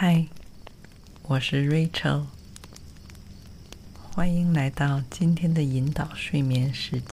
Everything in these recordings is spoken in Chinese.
嗨，我是 Rachel，欢迎来到今天的引导睡眠时间。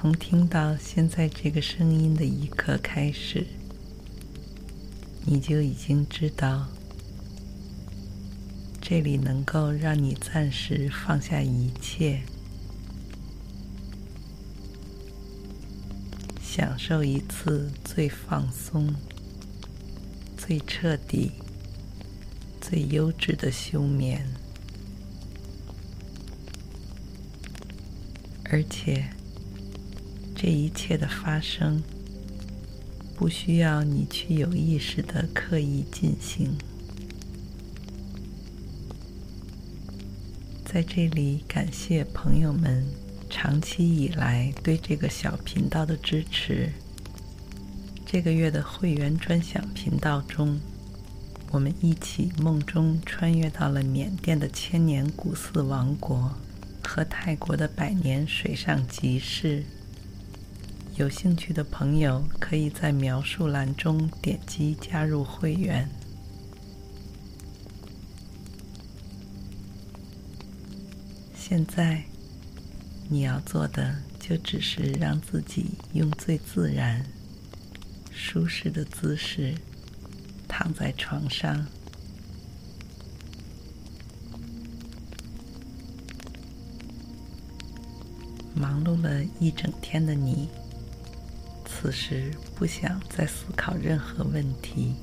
从听到现在这个声音的一刻开始，你就已经知道，这里能够让你暂时放下一切，享受一次最放松、最彻底。最优质的休眠，而且这一切的发生不需要你去有意识的刻意进行。在这里，感谢朋友们长期以来对这个小频道的支持。这个月的会员专享频道中。我们一起梦中穿越到了缅甸的千年古寺王国和泰国的百年水上集市。有兴趣的朋友可以在描述栏中点击加入会员。现在你要做的就只是让自己用最自然、舒适的姿势。躺在床上，忙碌了一整天的你，此时不想再思考任何问题，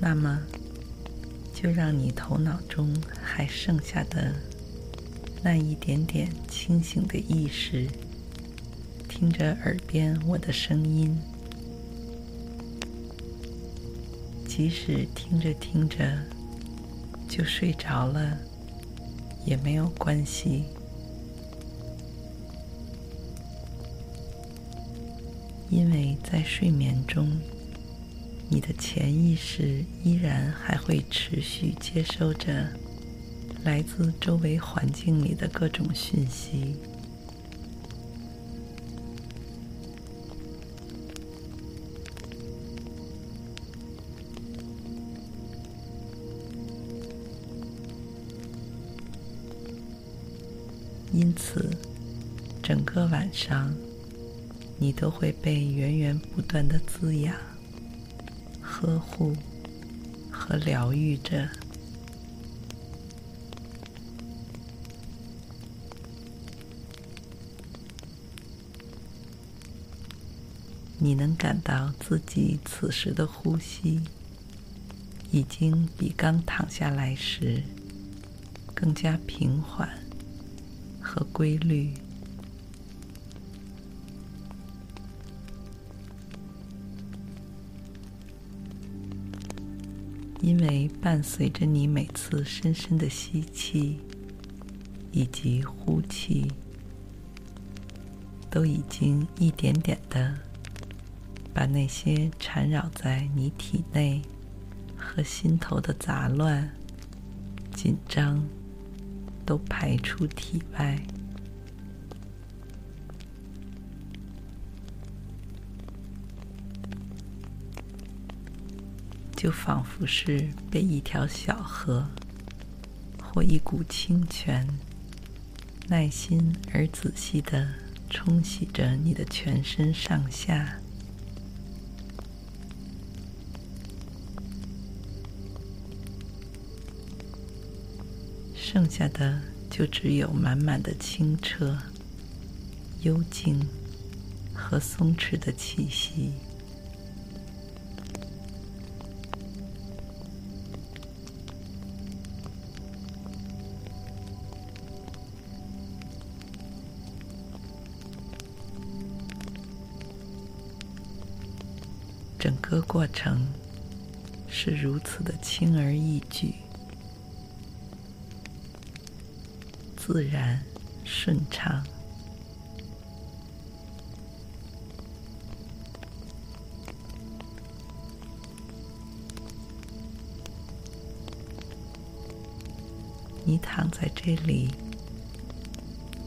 那么，就让你头脑中还剩下的。那一点点清醒的意识，听着耳边我的声音，即使听着听着就睡着了，也没有关系，因为在睡眠中，你的潜意识依然还会持续接收着。来自周围环境里的各种讯息，此，整个晚上你都会被源源不断的滋养、呵护和疗愈着。你能感到自己此时的呼吸已经比刚躺下来时更加平缓和规律，因为伴随着你每次深深的吸气以及呼气，都已经一点点的。把那些缠绕在你体内和心头的杂乱、紧张都排出体外，就仿佛是被一条小河或一股清泉耐心而仔细地冲洗着你的全身上下。剩下的就只有满满的清澈幽静和松弛的气息。整个过程是如此的轻而易举。自然顺畅。你躺在这里，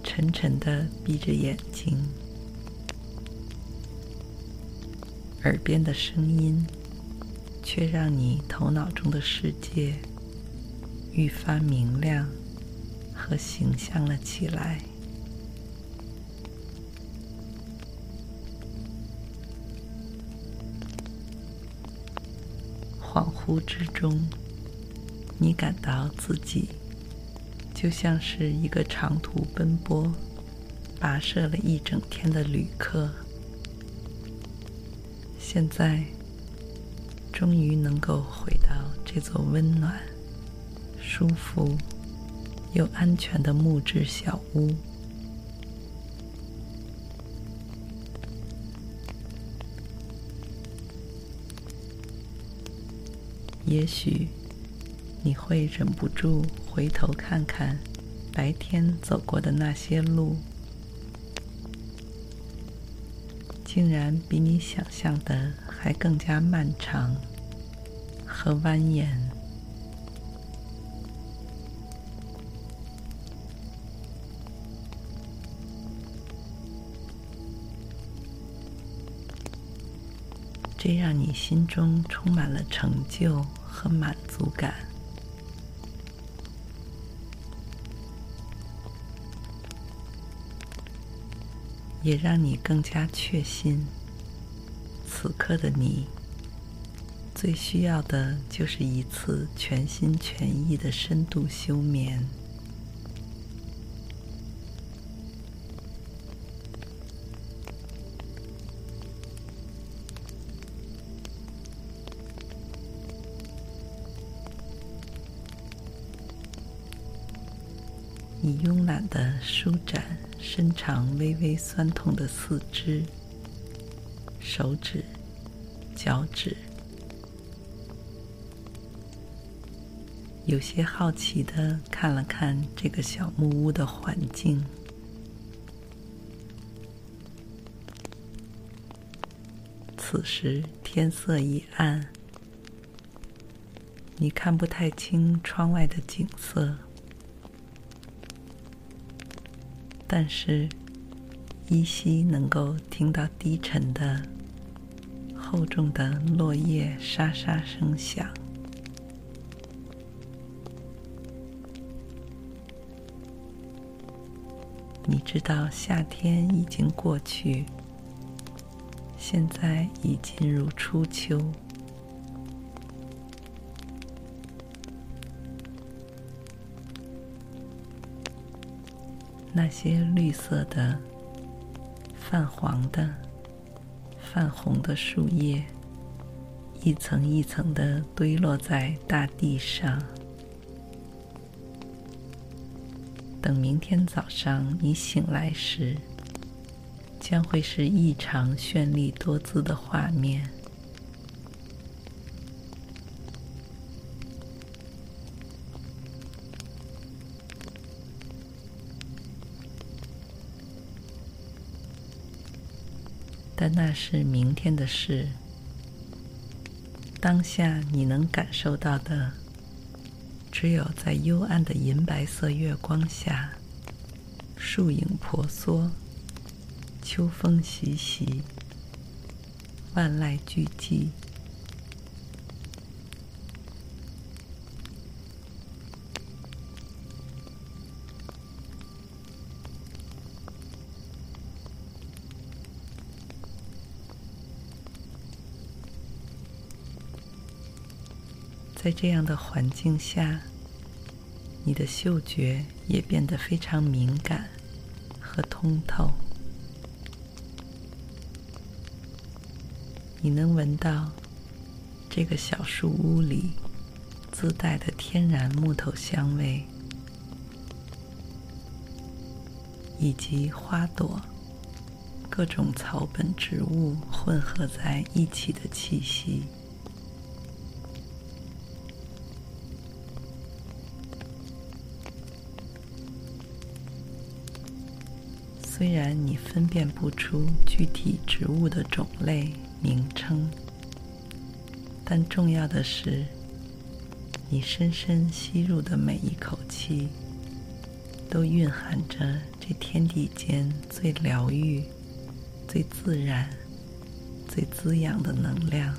沉沉的闭着眼睛，耳边的声音却让你头脑中的世界愈发明亮和形象了起来。恍惚之中，你感到自己。就像是一个长途奔波、跋涉了一整天的旅客，现在终于能够回到这座温暖、舒服又安全的木质小屋。也许你会忍不住。回头看看白天走过的那些路，竟然比你想象的还更加漫长和蜿蜒。这让你心中充满了成就和满足感。也让你更加确信，此刻的你最需要的就是一次全心全意的深度休眠。你慵懒的舒展。伸长微微酸痛的四肢、手指、脚趾，有些好奇的看了看这个小木屋的环境。此时天色已暗，你看不太清窗外的景色。但是，依稀能够听到低沉的、厚重的落叶沙沙声响。你知道夏天已经过去，现在已进入初秋。那些绿色的、泛黄的、泛红的树叶，一层一层的堆落在大地上。等明天早上你醒来时，将会是异常绚丽多姿的画面。但那是明天的事。当下你能感受到的，只有在幽暗的银白色月光下，树影婆娑，秋风习习，万籁俱寂。在这样的环境下，你的嗅觉也变得非常敏感和通透。你能闻到这个小树屋里自带的天然木头香味，以及花朵、各种草本植物混合在一起的气息。虽然你分辨不出具体植物的种类名称，但重要的是，你深深吸入的每一口气，都蕴含着这天地间最疗愈、最自然、最滋养的能量。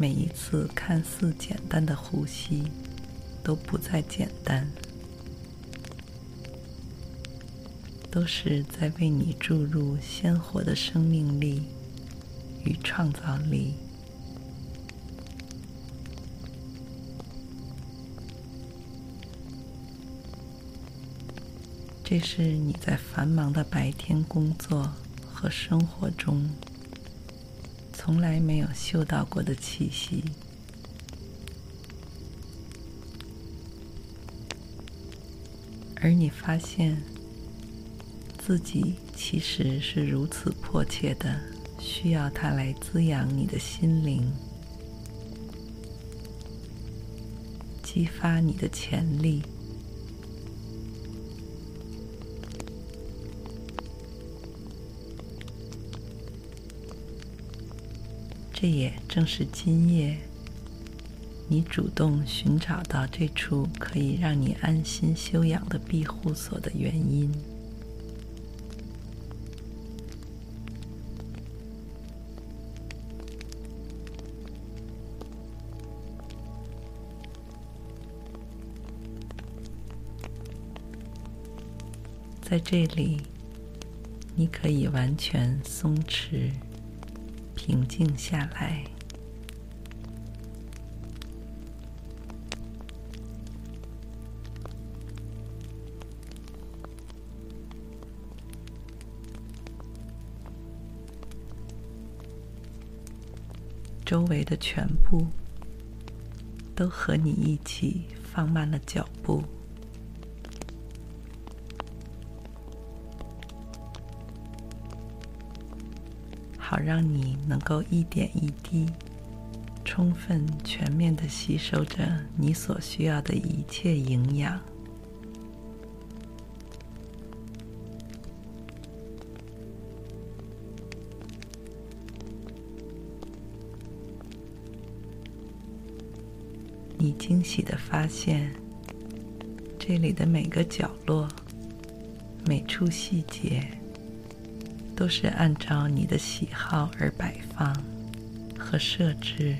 每一次看似简单的呼吸，都不再简单，都是在为你注入鲜活的生命力与创造力。这是你在繁忙的白天工作和生活中。从来没有嗅到过的气息，而你发现自己其实是如此迫切的需要它来滋养你的心灵，激发你的潜力。这也正是今夜你主动寻找到这处可以让你安心休养的庇护所的原因。在这里，你可以完全松弛。平静下来，周围的全部都和你一起放慢了脚步。好，让你能够一点一滴、充分、全面的吸收着你所需要的一切营养。你惊喜的发现，这里的每个角落、每处细节。都是按照你的喜好而摆放和设置。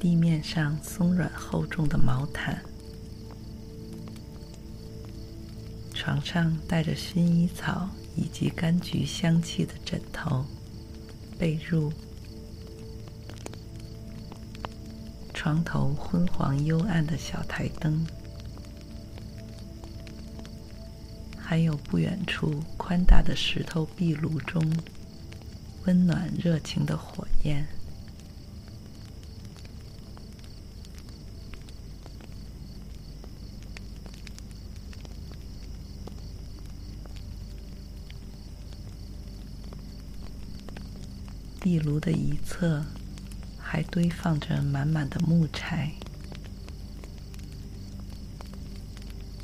地面上松软厚重的毛毯，床上带着薰衣草以及柑橘香气的枕头、被褥，床头昏黄幽暗的小台灯。还有不远处宽大的石头壁炉中，温暖热情的火焰。壁炉的一侧还堆放着满满的木柴。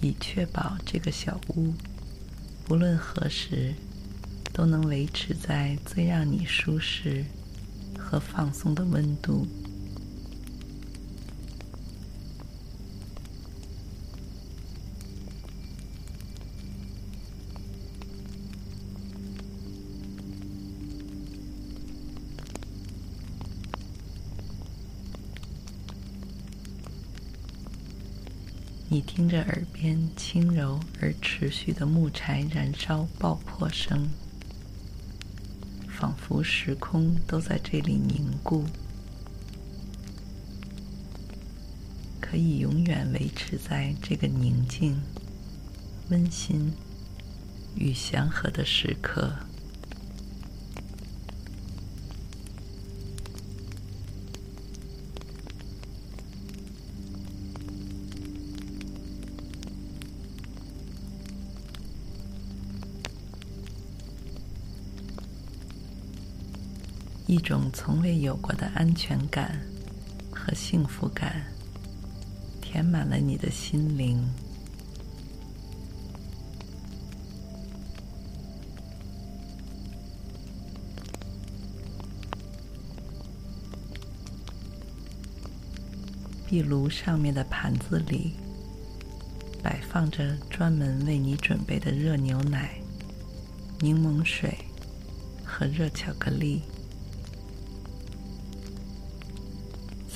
以确保这个小屋。无论何时，都能维持在最让你舒适和放松的温度。你听着耳边轻柔而持续的木柴燃烧爆破声，仿佛时空都在这里凝固，可以永远维持在这个宁静、温馨、与祥和的时刻。一种从未有过的安全感和幸福感，填满了你的心灵。壁炉上面的盘子里，摆放着专门为你准备的热牛奶、柠檬水和热巧克力。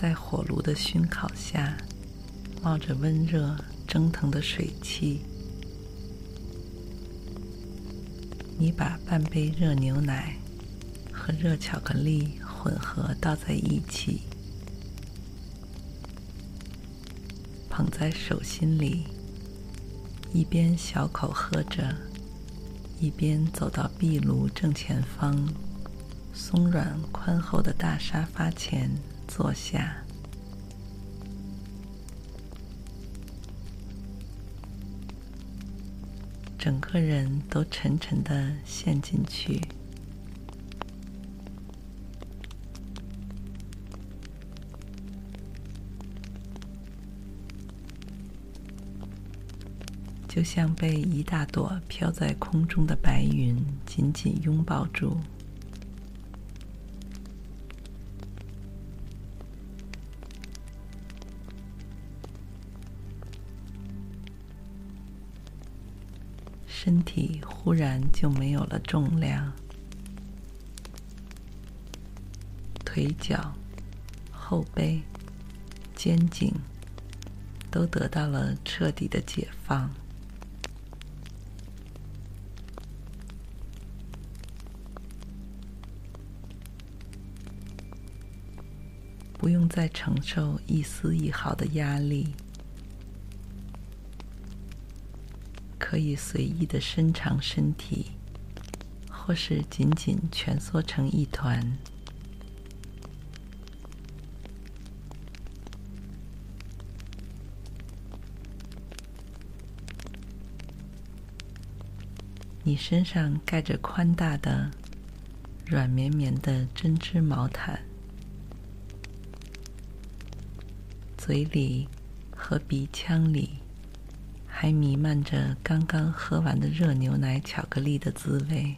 在火炉的熏烤下，冒着温热蒸腾的水汽。你把半杯热牛奶和热巧克力混合倒在一起，捧在手心里，一边小口喝着，一边走到壁炉正前方松软宽厚的大沙发前。坐下，整个人都沉沉的陷进去，就像被一大朵飘在空中的白云紧紧拥抱住。身体忽然就没有了重量，腿脚、后背、肩颈都得到了彻底的解放，不用再承受一丝一毫的压力。可以随意的伸长身体，或是紧紧蜷缩成一团。你身上盖着宽大的、软绵绵的针织毛毯，嘴里和鼻腔里。还弥漫着刚刚喝完的热牛奶、巧克力的滋味，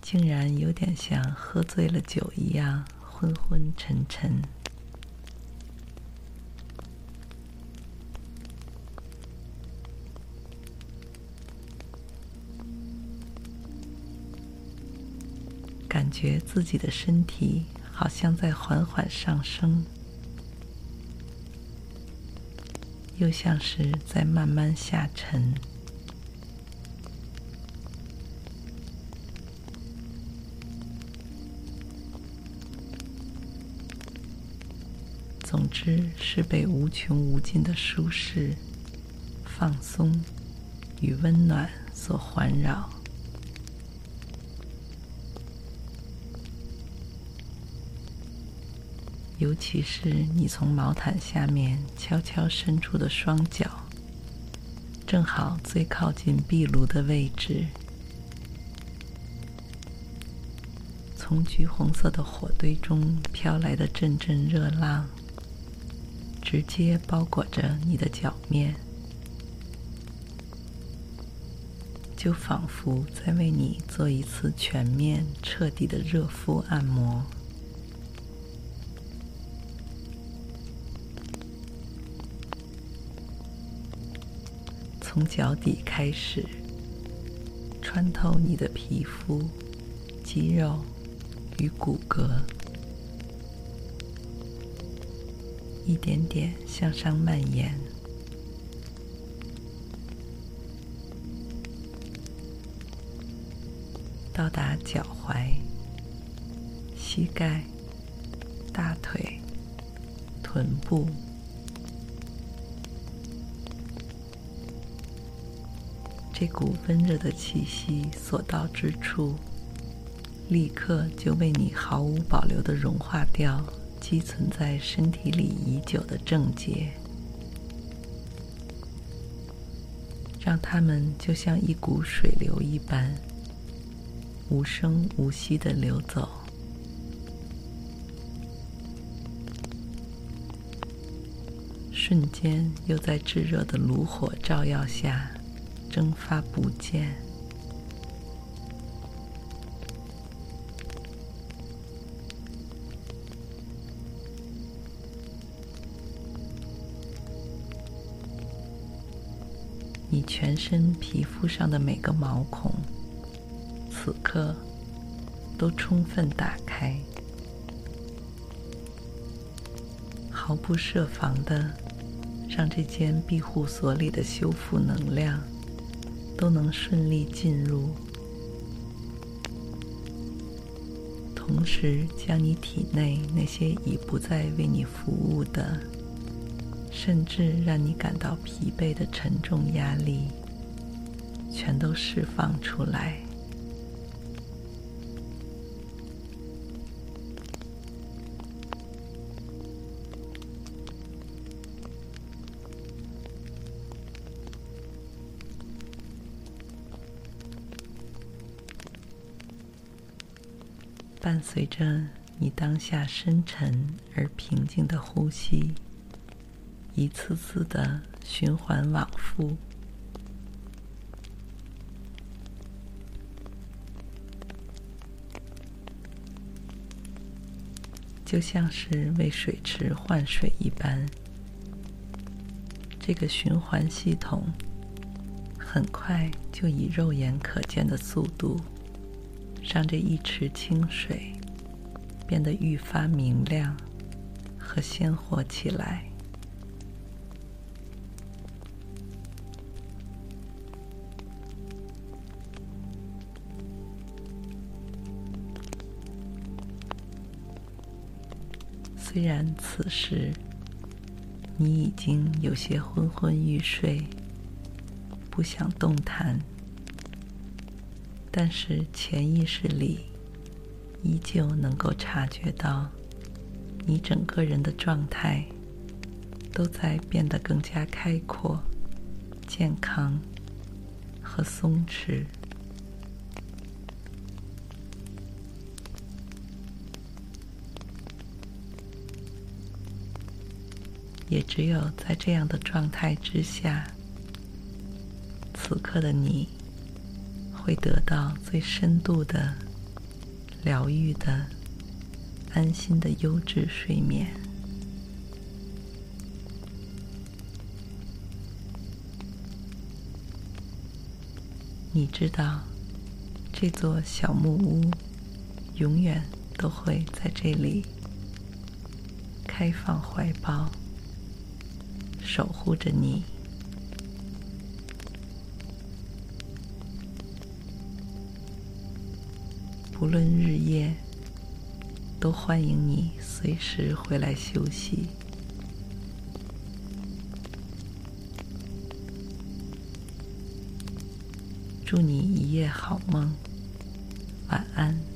竟然有点像喝醉了酒一样昏昏沉沉。感觉自己的身体好像在缓缓上升。又像是在慢慢下沉。总之，是被无穷无尽的舒适、放松与温暖所环绕。尤其是你从毛毯下面悄悄伸出的双脚，正好最靠近壁炉的位置。从橘红色的火堆中飘来的阵阵热浪，直接包裹着你的脚面，就仿佛在为你做一次全面、彻底的热敷按摩。从脚底开始，穿透你的皮肤、肌肉与骨骼，一点点向上蔓延，到达脚踝、膝盖、大腿、臀部。这股温热的气息所到之处，立刻就为你毫无保留的融化掉积存在身体里已久的症结，让它们就像一股水流一般，无声无息的流走。瞬间又在炙热的炉火照耀下蒸发不见。你全身皮肤上的每个毛孔，此刻都充分打开，毫不设防的。让这间庇护所里的修复能量都能顺利进入，同时将你体内那些已不再为你服务的，甚至让你感到疲惫的沉重压力，全都释放出来。随着你当下深沉而平静的呼吸，一次次的循环往复，就像是为水池换水一般。这个循环系统很快就以肉眼可见的速度。让这一池清水变得愈发明亮和鲜活起来。虽然此时你已经有些昏昏欲睡，不想动弹。但是潜意识里依旧能够察觉到，你整个人的状态都在变得更加开阔、健康和松弛。也只有在这样的状态之下，此刻的你。会得到最深度的疗愈的安心的优质睡眠。你知道，这座小木屋永远都会在这里开放怀抱，守护着你。无论日夜，都欢迎你随时回来休息。祝你一夜好梦，晚安。